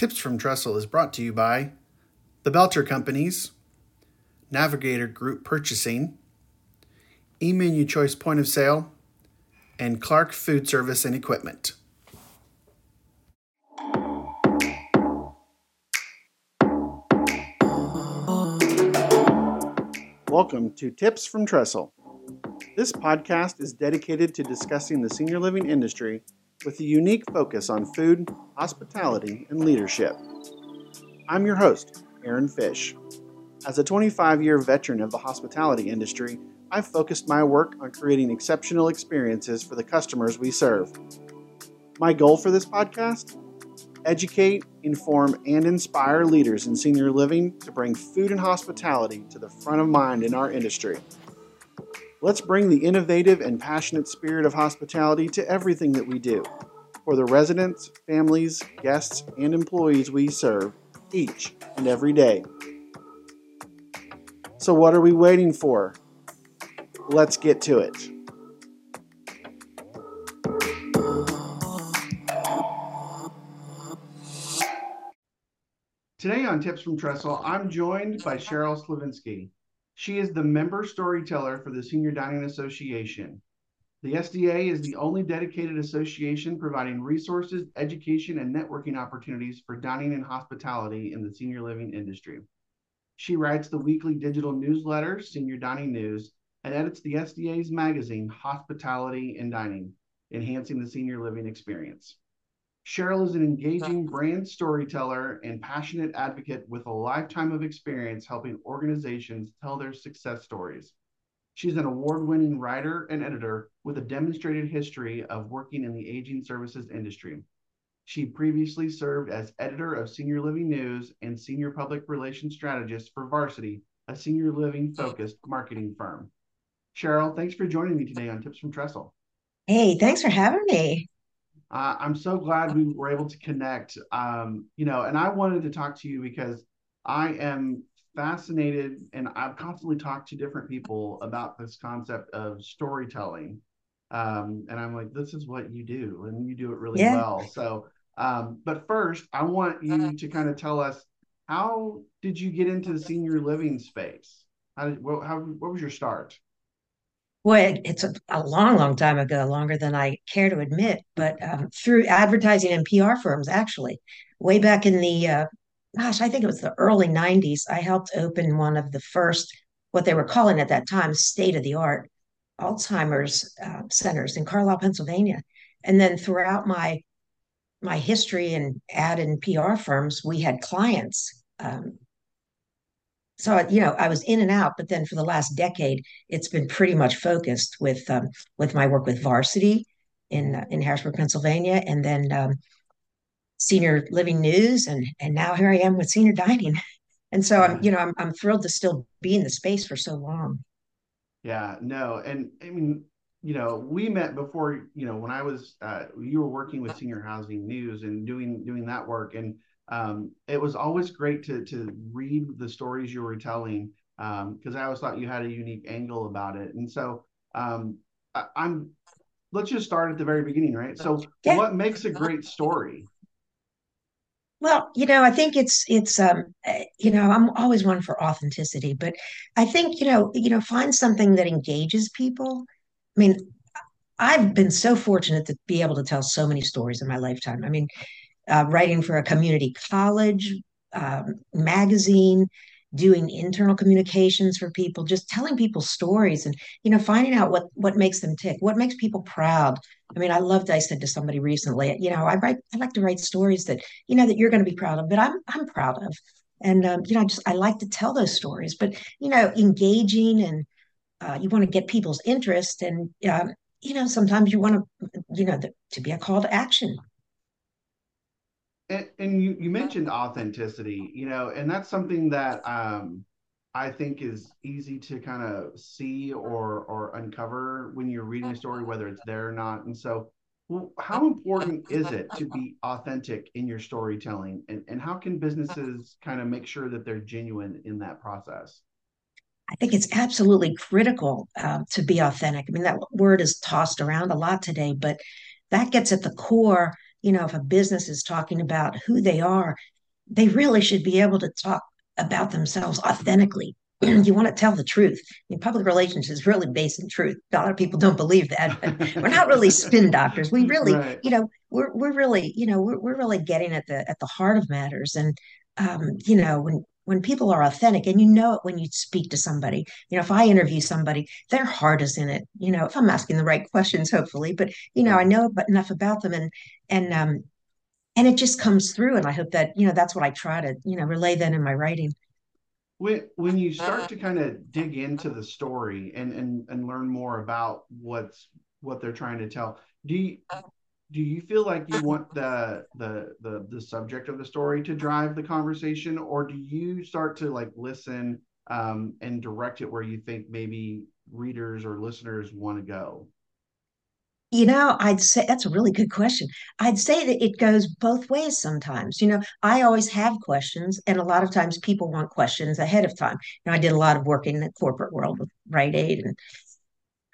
Tips from Trestle is brought to you by the Belter Companies, Navigator Group Purchasing, eMenu Choice Point of Sale, and Clark Food Service and Equipment. Welcome to Tips from Trestle. This podcast is dedicated to discussing the senior living industry with a unique focus on food, hospitality, and leadership. I'm your host, Aaron Fish. As a 25 year veteran of the hospitality industry, I've focused my work on creating exceptional experiences for the customers we serve. My goal for this podcast? Educate, inform, and inspire leaders in senior living to bring food and hospitality to the front of mind in our industry. Let's bring the innovative and passionate spirit of hospitality to everything that we do for the residents, families, guests, and employees we serve each and every day. So, what are we waiting for? Let's get to it. Today on Tips from Trestle, I'm joined by Cheryl Slavinsky. She is the member storyteller for the Senior Dining Association. The SDA is the only dedicated association providing resources, education, and networking opportunities for dining and hospitality in the senior living industry. She writes the weekly digital newsletter, Senior Dining News, and edits the SDA's magazine, Hospitality and Dining, enhancing the senior living experience. Cheryl is an engaging brand storyteller and passionate advocate with a lifetime of experience helping organizations tell their success stories. She's an award winning writer and editor with a demonstrated history of working in the aging services industry. She previously served as editor of Senior Living News and senior public relations strategist for Varsity, a senior living focused marketing firm. Cheryl, thanks for joining me today on Tips from Trestle. Hey, thanks for having me. Uh, I'm so glad we were able to connect. Um, you know, and I wanted to talk to you because I am fascinated and I've constantly talked to different people about this concept of storytelling. Um, and I'm like, this is what you do, and you do it really yeah. well. So, um, but first, I want you to kind of tell us how did you get into the senior living space? How did well, how what was your start? Well, it's a, a, long, long time ago, longer than I care to admit, but um, through advertising and PR firms, actually, way back in the, uh, gosh, I think it was the early 90s, I helped open one of the first, what they were calling at that time, state of the art Alzheimer's uh, centers in Carlisle, Pennsylvania. And then throughout my my history in ad and PR firms, we had clients um, so you know i was in and out but then for the last decade it's been pretty much focused with um, with my work with varsity in uh, in harrisburg pennsylvania and then um, senior living news and and now here i am with senior dining. And so i'm you know I'm, I'm thrilled to still be in the space for so long. Yeah no and i mean you know we met before you know when i was uh, you were working with senior housing news and doing doing that work and um, it was always great to to read the stories you were telling because um, I always thought you had a unique angle about it. And so um, I, am let's just start at the very beginning, right? So yeah. what makes a great story? Well, you know, I think it's it's um, eh, you know, I'm always one for authenticity, but I think you know, you know, find something that engages people. I mean, I've been so fortunate to be able to tell so many stories in my lifetime. I mean, uh, writing for a community college um, magazine doing internal communications for people just telling people stories and you know finding out what what makes them tick what makes people proud. I mean i loved i said to somebody recently you know i write i like to write stories that you know that you're going to be proud of but i'm i'm proud of. And um, you know i just i like to tell those stories but you know engaging and uh, you want to get people's interest and um, you know sometimes you want to you know the, to be a call to action and, and you, you mentioned authenticity, you know, and that's something that um, I think is easy to kind of see or or uncover when you're reading a story, whether it's there or not. And so, well, how important is it to be authentic in your storytelling, and and how can businesses kind of make sure that they're genuine in that process? I think it's absolutely critical uh, to be authentic. I mean, that word is tossed around a lot today, but that gets at the core you know, if a business is talking about who they are, they really should be able to talk about themselves authentically. you want to tell the truth. I mean, public relations is really based in truth. A lot of people don't believe that, but we're not really spin doctors. We really, right. you know, we're we're really, you know, we're we're really getting at the at the heart of matters. And um, you know, when when people are authentic and you know it when you speak to somebody. You know if i interview somebody their heart is in it you know if i'm asking the right questions hopefully but you know i know enough about them and and um and it just comes through and i hope that you know that's what i try to you know relay then in my writing. When when you start to kind of dig into the story and and and learn more about what's what they're trying to tell do you do you feel like you want the, the the the subject of the story to drive the conversation or do you start to like listen um, and direct it where you think maybe readers or listeners want to go you know, I'd say that's a really good question. I'd say that it goes both ways sometimes. You know, I always have questions, and a lot of times people want questions ahead of time. You know, I did a lot of work in the corporate world with Rite Aid and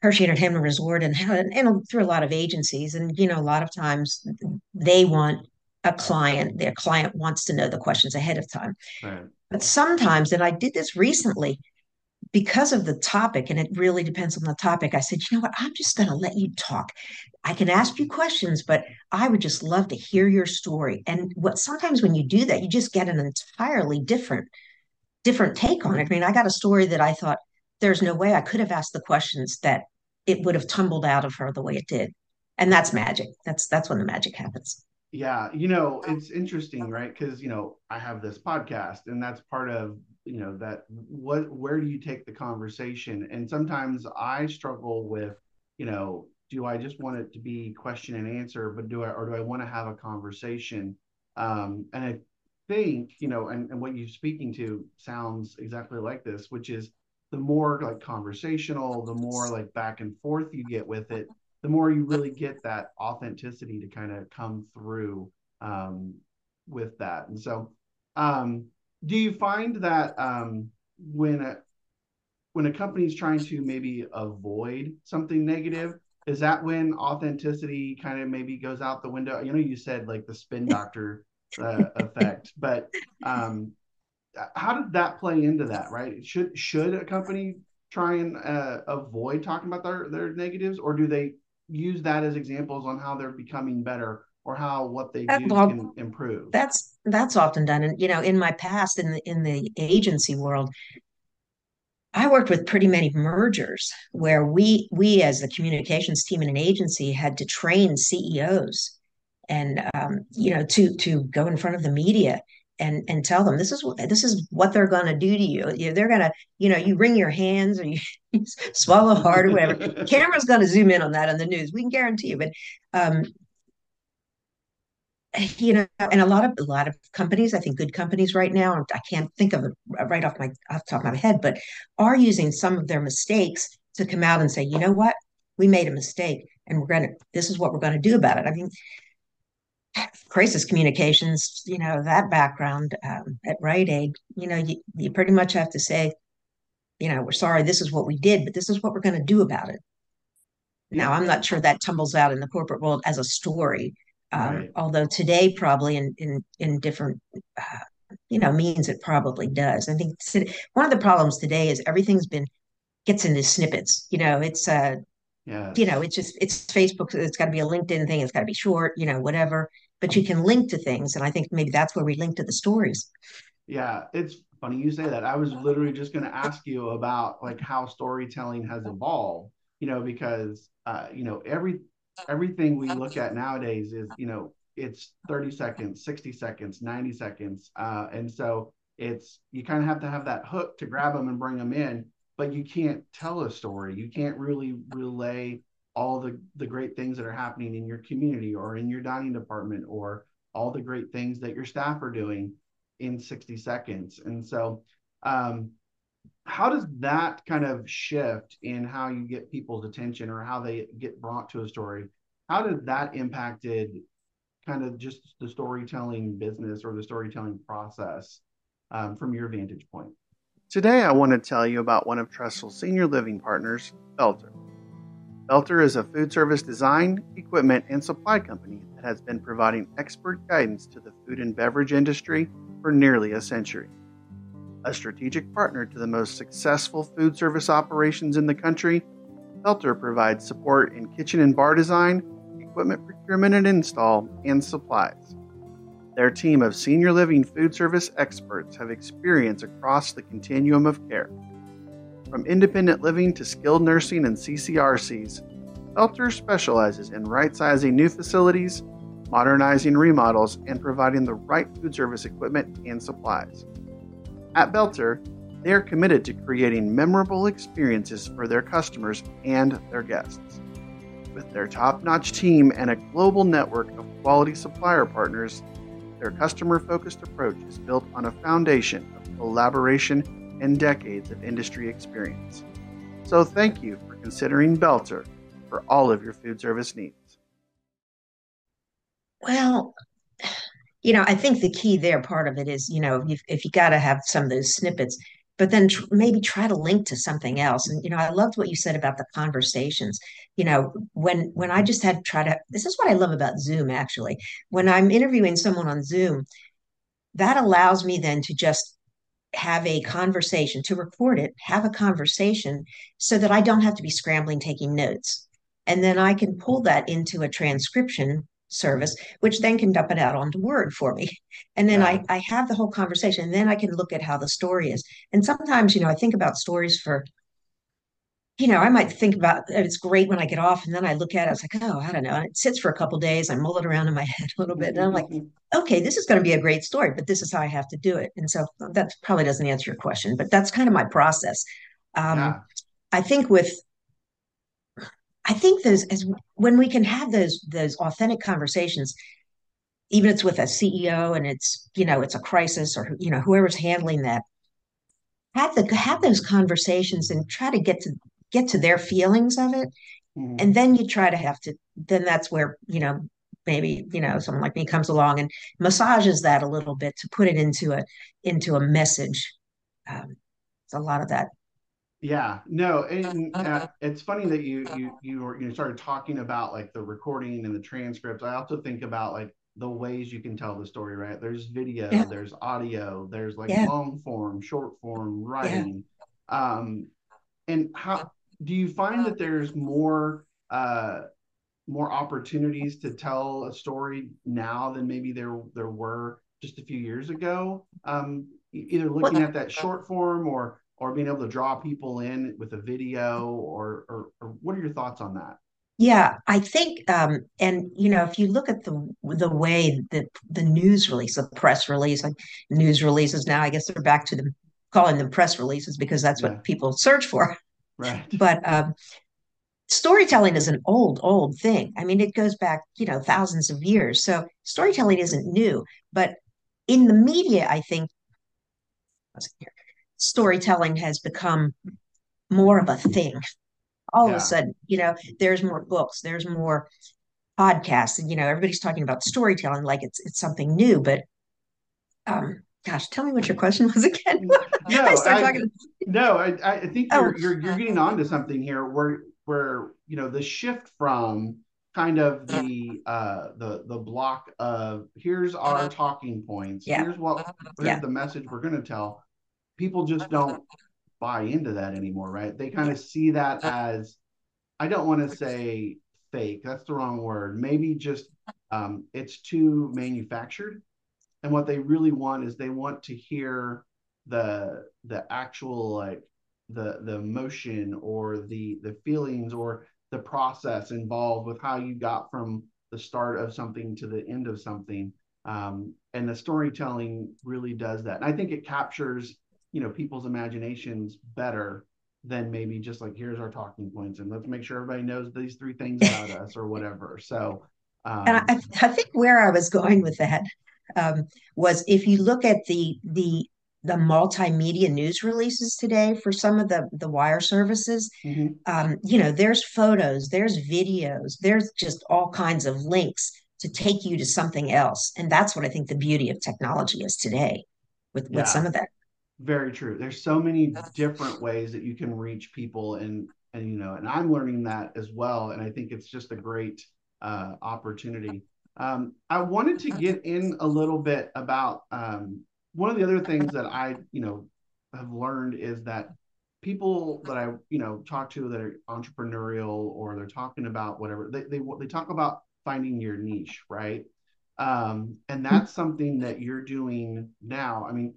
Hershey and Hammond Resort and, and through a lot of agencies. And, you know, a lot of times they want a client, their client wants to know the questions ahead of time. Right. But sometimes, and I did this recently, because of the topic, and it really depends on the topic, I said, you know what, I'm just going to let you talk. I can ask you questions, but I would just love to hear your story. And what sometimes when you do that, you just get an entirely different, different take on it. I mean, I got a story that I thought there's no way I could have asked the questions that it would have tumbled out of her the way it did. And that's magic. That's that's when the magic happens. Yeah, you know, it's interesting, right? Because you know, I have this podcast, and that's part of you know that what where do you take the conversation and sometimes i struggle with you know do i just want it to be question and answer but do i or do i want to have a conversation um and i think you know and, and what you're speaking to sounds exactly like this which is the more like conversational the more like back and forth you get with it the more you really get that authenticity to kind of come through um with that and so um do you find that um, when a when a company is trying to maybe avoid something negative, is that when authenticity kind of maybe goes out the window? You know, you said like the spin doctor uh, effect, but um, how did that play into that? Right? Should should a company try and uh, avoid talking about their their negatives, or do they use that as examples on how they're becoming better or how what they do well, can improve. That's that's often done. And you know, in my past in the in the agency world, I worked with pretty many mergers where we we as the communications team in an agency had to train CEOs and um, you know to to go in front of the media and and tell them this is what this is what they're going to do to you. you they're going to you know you wring your hands or you swallow hard or whatever. Camera's going to zoom in on that on the news. We can guarantee you. But um, you know, and a lot of a lot of companies, I think good companies right now, I can't think of it right off my off the top of my head, but are using some of their mistakes to come out and say, you know what, we made a mistake, and we're gonna this is what we're gonna do about it. I mean, crisis communications, you know, that background um, at Rite Aid, you know, you, you pretty much have to say, you know, we're sorry, this is what we did, but this is what we're going to do about it. Now, I'm not sure that tumbles out in the corporate world as a story, um, right. Although today, probably in in in different uh, you know means, it probably does. I think one of the problems today is everything's been gets into snippets. You know, it's uh, yeah, you know, it's just it's Facebook. It's got to be a LinkedIn thing. It's got to be short. You know, whatever. But you can link to things, and I think maybe that's where we link to the stories. Yeah, it's funny you say that. I was literally just going to ask you about like how storytelling has evolved. You know, because uh, you know every everything we look at nowadays is you know it's 30 seconds 60 seconds 90 seconds uh, and so it's you kind of have to have that hook to grab them and bring them in but you can't tell a story you can't really relay all the the great things that are happening in your community or in your dining department or all the great things that your staff are doing in 60 seconds. And so um, how does that kind of shift in how you get people's attention or how they get brought to a story? How did that impacted kind of just the storytelling business or the storytelling process um, from your vantage point? Today i want to tell you about one of Trestle's senior living partners Belter Belter is a food service design, equipment, and supply company that has been providing expert guidance to the food and beverage industry for nearly a century. A strategic partner to the most successful food service operations in the country, Belter provides support in kitchen and bar design, equipment procurement and install, and supplies. Their team of senior living food service experts have experience across the continuum of care from independent living to skilled nursing and CCRCs, Belter specializes in right sizing new facilities, modernizing remodels, and providing the right food service equipment and supplies. At Belter, they are committed to creating memorable experiences for their customers and their guests. With their top notch team and a global network of quality supplier partners, their customer focused approach is built on a foundation of collaboration and decades of industry experience. So thank you for considering Belter for all of your food service needs. Well, you know, I think the key there, part of it is, you know, if, if you got to have some of those snippets, but then tr- maybe try to link to something else. And you know, I loved what you said about the conversations. You know, when when I just had try to. This is what I love about Zoom. Actually, when I'm interviewing someone on Zoom, that allows me then to just have a conversation, to record it, have a conversation so that I don't have to be scrambling taking notes. And then I can pull that into a transcription service, which then can dump it out onto Word for me. And then yeah. I, I have the whole conversation. And then I can look at how the story is. And sometimes, you know, I think about stories for you know, I might think about it's great when I get off, and then I look at it, I was like, oh, I don't know. And it sits for a couple days. I mull it around in my head a little bit, and I'm like, okay, this is going to be a great story, but this is how I have to do it. And so that probably doesn't answer your question, but that's kind of my process. Um, yeah. I think with, I think those as when we can have those those authentic conversations, even if it's with a CEO and it's you know it's a crisis or you know whoever's handling that, have the have those conversations and try to get to get to their feelings of it mm-hmm. and then you try to have to then that's where you know maybe you know someone like me comes along and massages that a little bit to put it into a into a message um, it's a lot of that yeah no and uh, it's funny that you you you were you started talking about like the recording and the transcripts i also think about like the ways you can tell the story right there's video yeah. there's audio there's like yeah. long form short form writing yeah. um and how do you find that there's more uh, more opportunities to tell a story now than maybe there there were just a few years ago? Um, either looking at that short form or or being able to draw people in with a video or, or, or what are your thoughts on that? Yeah, I think, um, and you know, if you look at the the way that the news release, the press release, like news releases now, I guess they're back to them calling them press releases because that's yeah. what people search for. Right. But um, storytelling is an old, old thing. I mean, it goes back, you know, thousands of years. So storytelling isn't new. But in the media, I think storytelling has become more of a thing. All yeah. of a sudden, you know, there's more books, there's more podcasts, and you know, everybody's talking about storytelling like it's it's something new. But um, gosh, tell me what your question was again. no, I I, no, I, I think you're, oh. you're you're uh, getting onto something here where where you know the shift from kind of the uh the the block of here's our uh-huh. talking points, yeah. here's what uh-huh. here's yeah. the message we're going to tell. People just don't uh-huh. buy into that anymore, right? They kind of see that as I don't want to say fake. That's the wrong word. Maybe just um, it's too manufactured and what they really want is they want to hear the the actual like the the emotion or the the feelings or the process involved with how you got from the start of something to the end of something. Um, and the storytelling really does that. And i think it captures you know people's imaginations better than maybe just like here's our talking points and let's make sure everybody knows these three things about us or whatever. So um, and I, I think where i was going with that um, was if you look at the the the multimedia news releases today for some of the the wire services mm-hmm. um, you know there's photos there's videos there's just all kinds of links to take you to something else and that's what i think the beauty of technology is today with yeah. with some of that very true there's so many different ways that you can reach people and and you know, and I'm learning that as well. And I think it's just a great uh, opportunity. Um, I wanted to get in a little bit about um, one of the other things that I, you know, have learned is that people that I, you know, talk to that are entrepreneurial or they're talking about whatever they they they talk about finding your niche, right? Um, and that's something that you're doing now. I mean,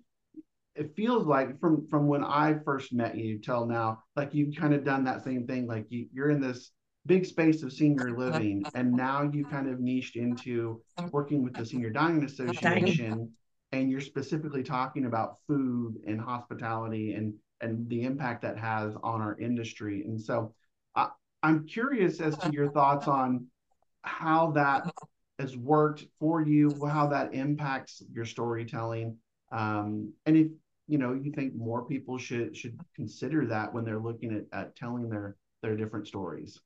it feels like from from when I first met you till now, like you've kind of done that same thing. Like you, you're in this big space of senior living, and now you kind of niched into working with the Senior Dining Association, and you're specifically talking about food and hospitality and and the impact that has on our industry. And so, I, I'm curious as to your thoughts on how that has worked for you, how that impacts your storytelling, um, and if you know you think more people should should consider that when they're looking at, at telling their their different stories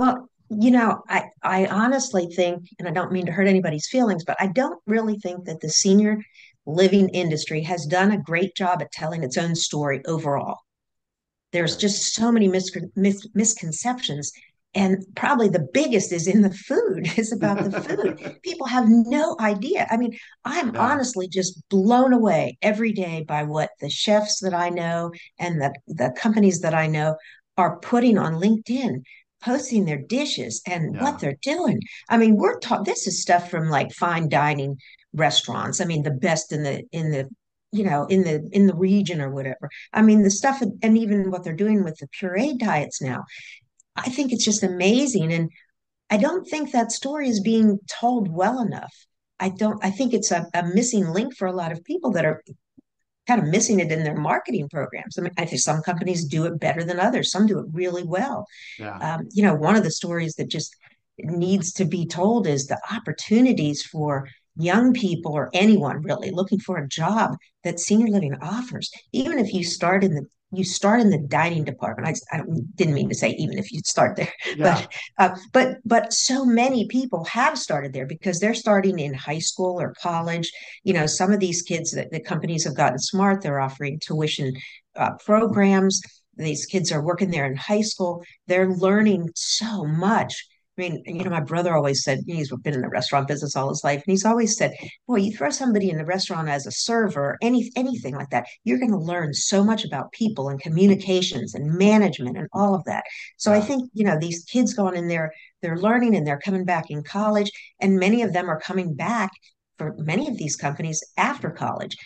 well you know i i honestly think and i don't mean to hurt anybody's feelings but i don't really think that the senior living industry has done a great job at telling its own story overall. There's just so many mis- mis- misconceptions and probably the biggest is in the food is about the food. People have no idea. I mean i'm yeah. honestly just blown away every day by what the chefs that i know and the, the companies that i know are putting on linkedin posting their dishes and yeah. what they're doing i mean we're taught this is stuff from like fine dining restaurants i mean the best in the in the you know in the in the region or whatever i mean the stuff and even what they're doing with the puree diets now I think it's just amazing. And I don't think that story is being told well enough. I don't, I think it's a, a missing link for a lot of people that are kind of missing it in their marketing programs. I mean, I think some companies do it better than others. Some do it really well. Yeah. Um, you know, one of the stories that just needs to be told is the opportunities for young people or anyone really looking for a job that senior living offers. Even if you start in the you start in the dining department. I, I didn't mean to say even if you start there, yeah. but uh, but but so many people have started there because they're starting in high school or college. You know, some of these kids that the companies have gotten smart. They're offering tuition uh, programs. These kids are working there in high school. They're learning so much mean, you know, my brother always said he's been in the restaurant business all his life, and he's always said, "Boy, you throw somebody in the restaurant as a server, any anything like that, you're going to learn so much about people and communications and management and all of that." So I think you know these kids going in there, they're learning and they're coming back in college, and many of them are coming back for many of these companies after college.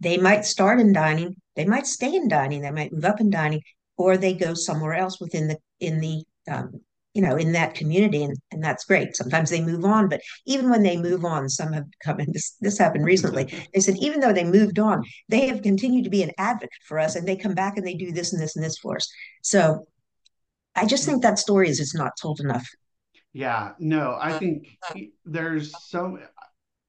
They might start in dining, they might stay in dining, they might move up in dining, or they go somewhere else within the in the um, you know, in that community, and, and that's great. Sometimes they move on, but even when they move on, some have come in. This this happened recently. They said even though they moved on, they have continued to be an advocate for us, and they come back and they do this and this and this for us. So, I just think that story is just not told enough. Yeah, no, I uh, think uh. there's so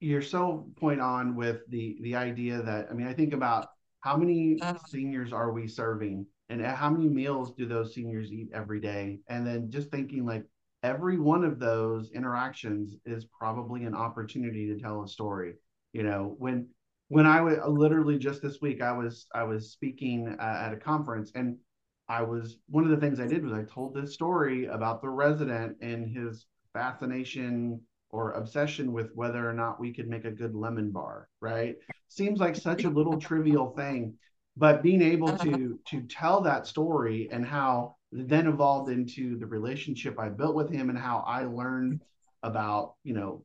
you're so point on with the the idea that I mean I think about how many uh. seniors are we serving and how many meals do those seniors eat every day? And then just thinking like every one of those interactions is probably an opportunity to tell a story you know? When when i was literally just this week i was i was speaking uh, at a conference and i was one of the things i did was i told this story about the resident and his fascination or obsession with whether or not we could make a good lemon bar right? Seems like such a little trivial thing but being able uh-huh. to to tell that story and how then evolved into the relationship I built with him and how I learned about you know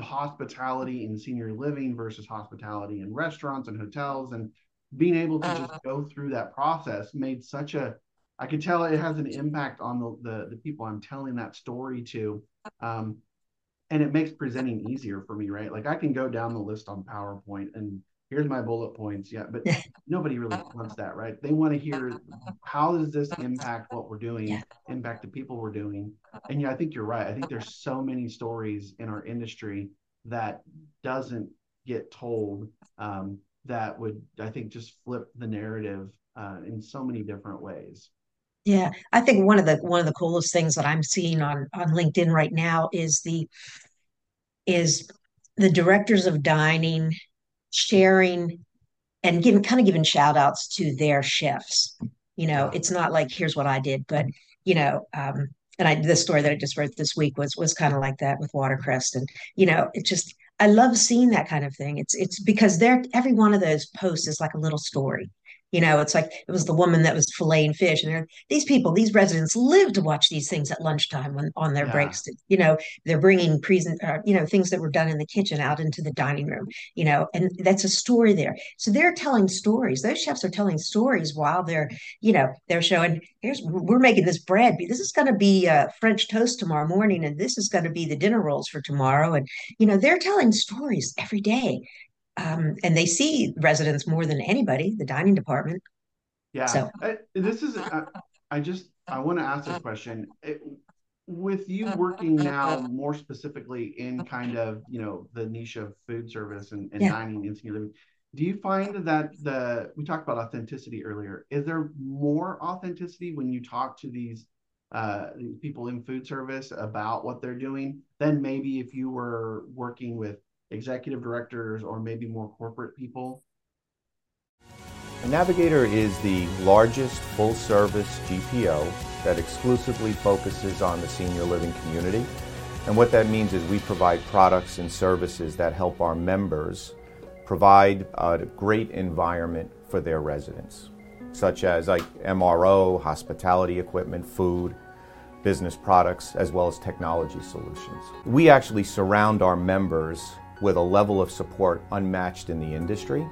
hospitality in senior living versus hospitality in restaurants and hotels and being able to just uh-huh. go through that process made such a I could tell it has an impact on the the, the people I'm telling that story to um, and it makes presenting easier for me right like I can go down the list on PowerPoint and here's my bullet points. Yeah, but nobody really wants that, right? They want to hear how does this impact what we're doing, yeah. impact the people we're doing. And yeah, I think you're right. I think there's so many stories in our industry that doesn't get told um, that would I think just flip the narrative uh, in so many different ways. Yeah, I think one of the one of the coolest things that I'm seeing on on LinkedIn right now is the is the directors of dining sharing and giving kind of giving shout outs to their chefs You know, it's not like here's what I did, but you know, um, and I the story that I just wrote this week was was kind of like that with Watercrest, and you know, it just I love seeing that kind of thing. It's it's because they're every one of those posts is like a little story. You know, it's like it was the woman that was filleting fish, and these people, these residents live to watch these things at lunchtime on, on their Yeah. breaks. To, you know, they're bringing present, uh, you know, things that were done in the kitchen out into the dining room. You know, and that's a story there. So they're telling stories. Those chefs are telling stories while they're, you know, they're showing. Here's we're making this bread. This is going to be uh, French toast tomorrow morning, and this is going to be the dinner rolls for tomorrow. And you know, they're telling stories every day um, and they see residents more than anybody, the dining department. Yeah. So, I, this is, I, I just, I want to ask a question. It, with you working now more specifically in kind of, you know, the niche of food service and, and yeah. dining and senior living, do you find that the, we talked about authenticity earlier, is there more authenticity when you talk to these uh, people in food service about what they're doing than maybe if you were working with executive directors or maybe more corporate people? Navigator is the largest full service GPO that exclusively focuses on the senior living community. And what that means is we provide products and services that help our members provide a great environment for their residents, such as like MRO, hospitality equipment, food, business products, as well as technology solutions. We actually surround our members with a level of support unmatched in the industry.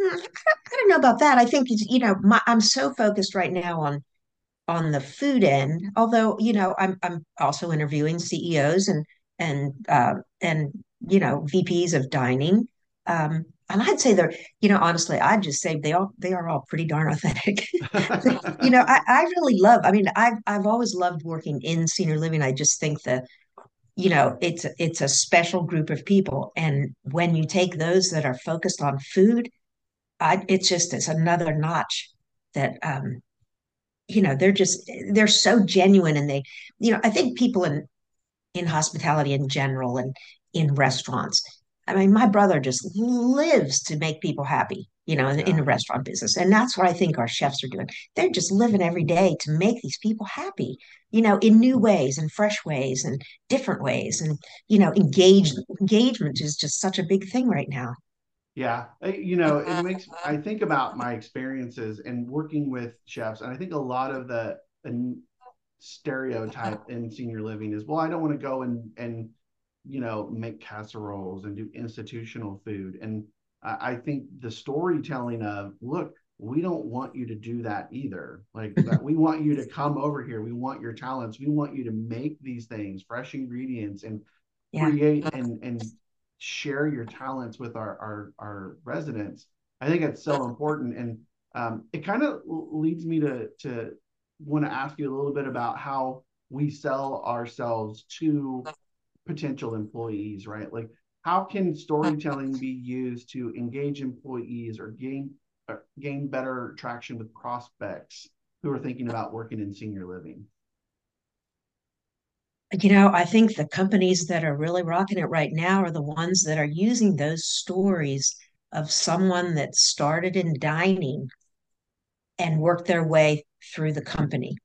I don't know about that. I think you know, my, I'm so focused right now on on the food end. Although you know, I'm I'm also interviewing CEOs and and uh, and you know VPs of dining. Um, and I'd say they're, you know, honestly, I'd just say they all they are all pretty darn authentic. you know, I, I really love. I mean, I've I've always loved working in senior living. I just think that you know it's it's a special group of people. And when you take those that are focused on food I, it's just it's another notch that um you know they're just they're so genuine and they you know i think people in in hospitality in general and in restaurants i mean my brother just lives to make people happy you know in, in the restaurant business. And that's what i think our chefs are doing. They're just living every day to make these people happy you know in new ways and fresh ways and different ways. And you know engage engagement is just such a big thing right now. Yeah, uh, you know, it makes I think about my experiences and working with chefs, and I think a lot of the, the stereotype in senior living is, well, I don't want to go and and you know make casseroles and do institutional food, and I, I think the storytelling of, look, we don't want you to do that either. Like that, we want you to come over here. We want your talents. We want you to make these things, fresh ingredients, and yeah create and and share your talents with our our, our residents. I think it's so important, and um, it kind of leads me to to want to ask you a little bit about how we sell ourselves to potential employees, right? Like, how can storytelling be used to engage employees or gain uh, gain better traction with prospects who are thinking about working in senior living? You know, I think the companies that are really rocking it right now are the ones that are using those stories of someone that started in dining and worked their way through the company.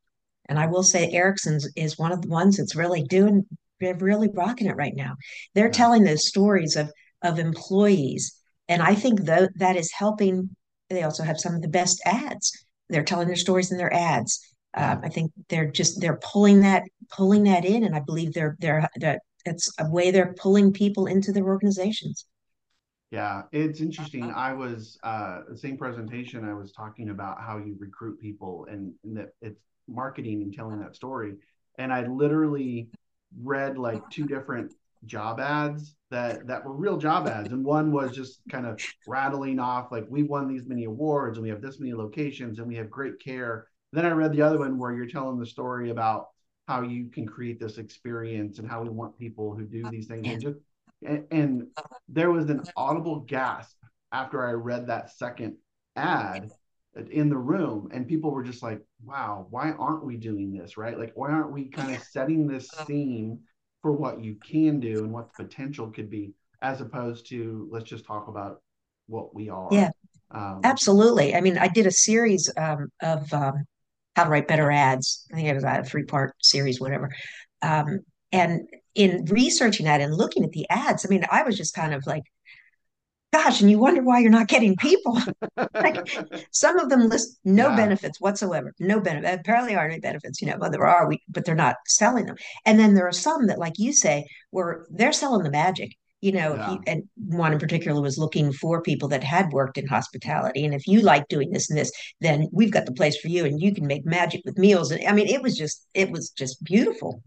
And I will say Erickson's is one of the ones that's really doing, they're really rocking it right now. They're telling those stories of of employees. And I think that that is helping. They also have some of the best ads. They're telling their stories in their ads. Um, I think they're just they're pulling that pulling that in, and I believe they're they're that it's a way they're pulling people into their organizations. Yeah, it's interesting. I was uh the same presentation I was talking about how you recruit people and, and that it's marketing and telling that story. And I literally read like two different job ads that that were real job ads. And one was just kind of rattling off like we won these many awards and we have this many locations and we have great care. Then I read the other one where you're telling the story about how you can create this experience and how we want people who do these things and just and, and there was an audible gasp after I read that second ad in the room, and people were just like, "Wow, why aren't we doing this? Right? Like, why aren't we kind of setting this scene for what you can do and what the potential could be, as opposed to let's just talk about what we are. Yeah. Um, Absolutely. I mean, I did a series um, of um, how to write better ads. I think it was a three part series, whatever. Um, and in researching that and looking at the ads, I mean, I was just kind of like, gosh, and you wonder why you're not getting people. like some of them list no benefits whatsoever, no benefit. Apparently, are any benefits, you know, but there are, we, but they're not selling them. And then there are some that, like you say, where they're selling the magic. You know, yeah. he, and one in particular was looking for people that had worked in hospitality. And if you like doing this and this, then we've got the place for you, and you can make magic with meals. And I mean, it was just, it was just beautiful.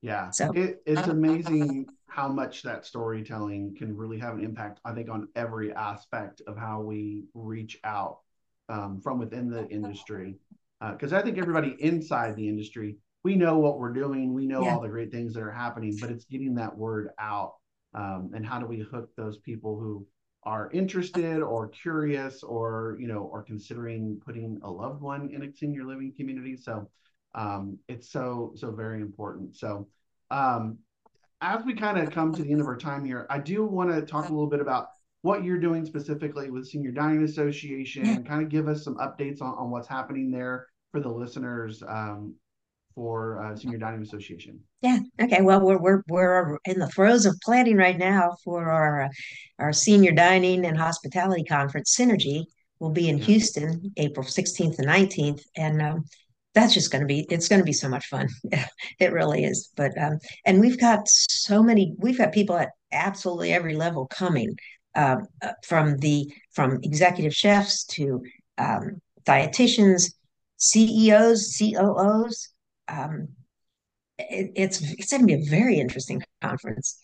Yeah. So it, it's amazing how much that storytelling can really have an impact, I think, on every aspect of how we reach out um, from within the industry. Because uh, I think everybody inside the industry, we know what we're doing, we know yeah. all the great things that are happening, but it's getting that word out. Um, and how do we hook those people who are interested or curious or you know or considering putting a loved one in a senior living community so um, it's so so very important so um, as we kind of come to the end of our time here, I do want to talk a little bit about what you're doing specifically with Senior Dining Association and kind of give us some updates on, on what's happening there for the listeners um, for uh, Senior Dining Association. Yeah. Okay. Well, we're we're we're in the throes of planning right now for our our Senior Dining and Hospitality Conference Synergy. We'll be in yeah. Houston, April 16th and 19th, and um, that's just going to be it's going to be so much fun. It really is. But um and we've got so many we've got people at absolutely every level coming um, uh, from the from executive chefs to um, dietitians ceos coos um, it, it's it's going to be a very interesting conference.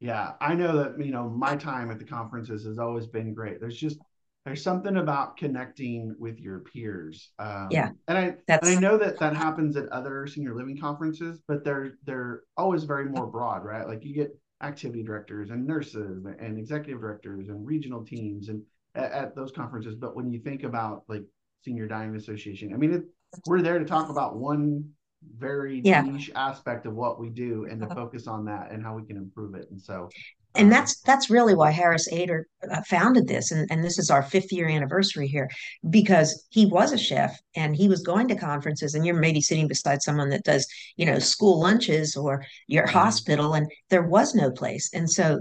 Yeah i know that you know my time at the conferences has always been great. There's just there's something about connecting with your peers. Um, yeah, and I that's... and I know that that happens at other senior living conferences, but they're they're always very more broad, right? Like you get activity directors and nurses and executive directors and regional teams and at, at those conferences. But when you think about like Senior Dining Association, I mean, it, we're there to talk about one very yeah. niche aspect of what we do and to focus on that and how we can improve it. And so and that's that's really why Harris Ader uh, founded this, and, and this is our fifth year anniversary here, because he was a chef and he was going to conferences, and you're maybe sitting beside someone that does, you know, school lunches or your mm-hmm. hospital, and there was no place, and so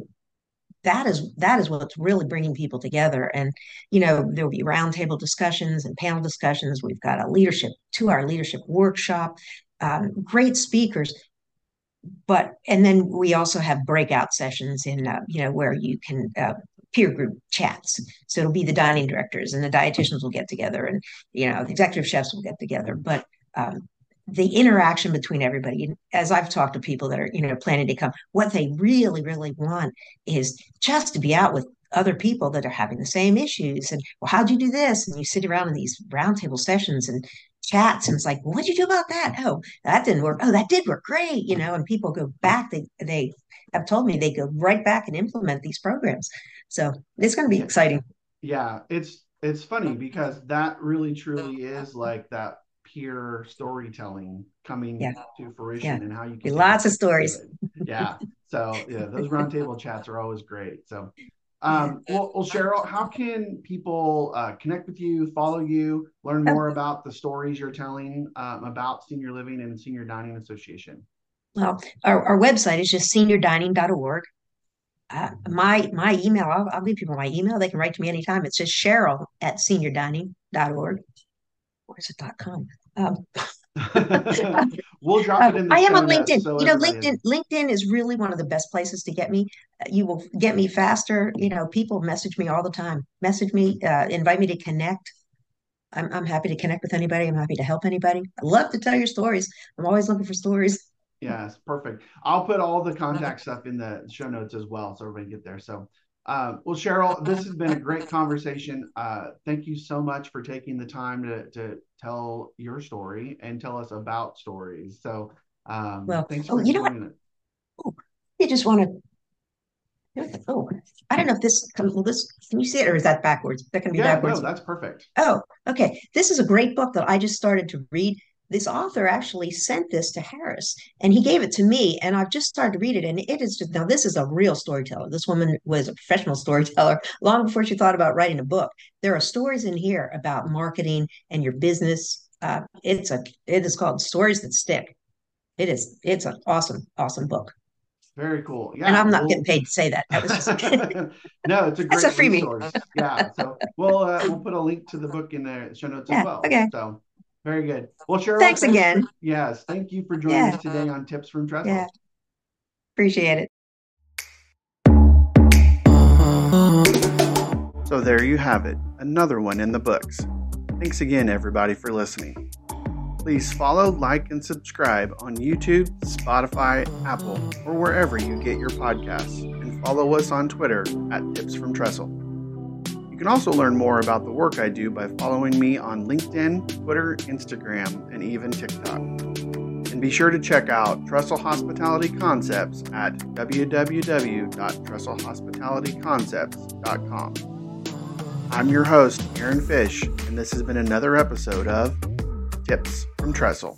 that is that is what's really bringing people together, and you know there will be roundtable discussions and panel discussions. We've got a leadership to our leadership workshop, um, great speakers but and then we also have breakout sessions in uh, you know where you can uh, peer group chats. So it'll be the dining directors and the dietitians will get together and you know the executive chefs will get together. But um, the interaction between everybody as i've talked to people that are you know planning to come what they really really want is just to be out with other people that are having the same issues and well how'd you do this? And you sit around in these roundtable sessions and chats and it's like what'd you do about that? Oh that didn't work. Oh that did work. Great. You know and people go back they they have told me they go right back and implement these programs. So it's going to be exciting. Yeah it's it's funny mm-hmm. because that really truly oh, is like that peer storytelling coming yeah. to fruition yeah. and how you can lots of stories. yeah. So yeah those roundtable chats are always great. So um, well, well, Cheryl, how can people uh, connect with you, follow you, learn more about the stories you're telling um, about senior living and senior dining association? Well, our, our website is just seniordining.org. Uh, my my email, I'll, I'll give people my email. They can write to me anytime. It's just Cheryl at seniordining.org. Or is it dot .com? Um, we'll drop it in. I am on LinkedIn. So you know, LinkedIn. Is. LinkedIn is really one of the best places to get me. You will get me faster. You know, people message me all the time. Message me, uh, invite me to connect. I'm I'm happy to connect with anybody. I'm happy to help anybody. I love to tell your stories. I'm always looking for stories. Yes, perfect. I'll put all the contact stuff in the show notes as well, so everybody get there. So uh, well, Cheryl, this has been a great conversation. Uh, thank you so much for taking the time to, to tell your story and tell us about stories. So, um, well, thanks for oh, you know what? Oh, you just want to. Oh, I don't know if this comes. Well, this can you see it, or is that backwards? That can be yeah, backwards. No, that's perfect. Oh, okay. This is a great book that I just started to read. This author actually sent this to Harris and he gave it to me and I've just started to read it and it is just now this is a real storyteller. This woman was a professional storyteller long before she thought about writing a book. There are stories in here about marketing and your business. Uh, it's a it is called Stories That Stick. It is it's an awesome awesome book. Very cool. Yeah, and I'm not we'll... getting paid to say that. that was just... no, it's a great That's a freebie. resource. yeah, so we'll uh, we'll put a link to the book in the show notes yeah, as well. Okay. So very good. Well, Cheryl, thanks, thanks again. For, yes, thank you for joining yeah. us today on Tips from Trestle. Yeah, appreciate it. So there you have it, another one in the books. Thanks again, everybody, for listening. Please follow, like, and subscribe on YouTube, Spotify, Apple, or wherever you get your podcasts, and follow us on Twitter at Tips from Trestle. You can also learn more about the work I do by following me on LinkedIn, Twitter, Instagram, and even TikTok. And be sure to check out Trestle Hospitality Concepts at www.trestlehospitalityconcepts.com. I'm your host, Aaron Fish, and this has been another episode of Tips from Trestle.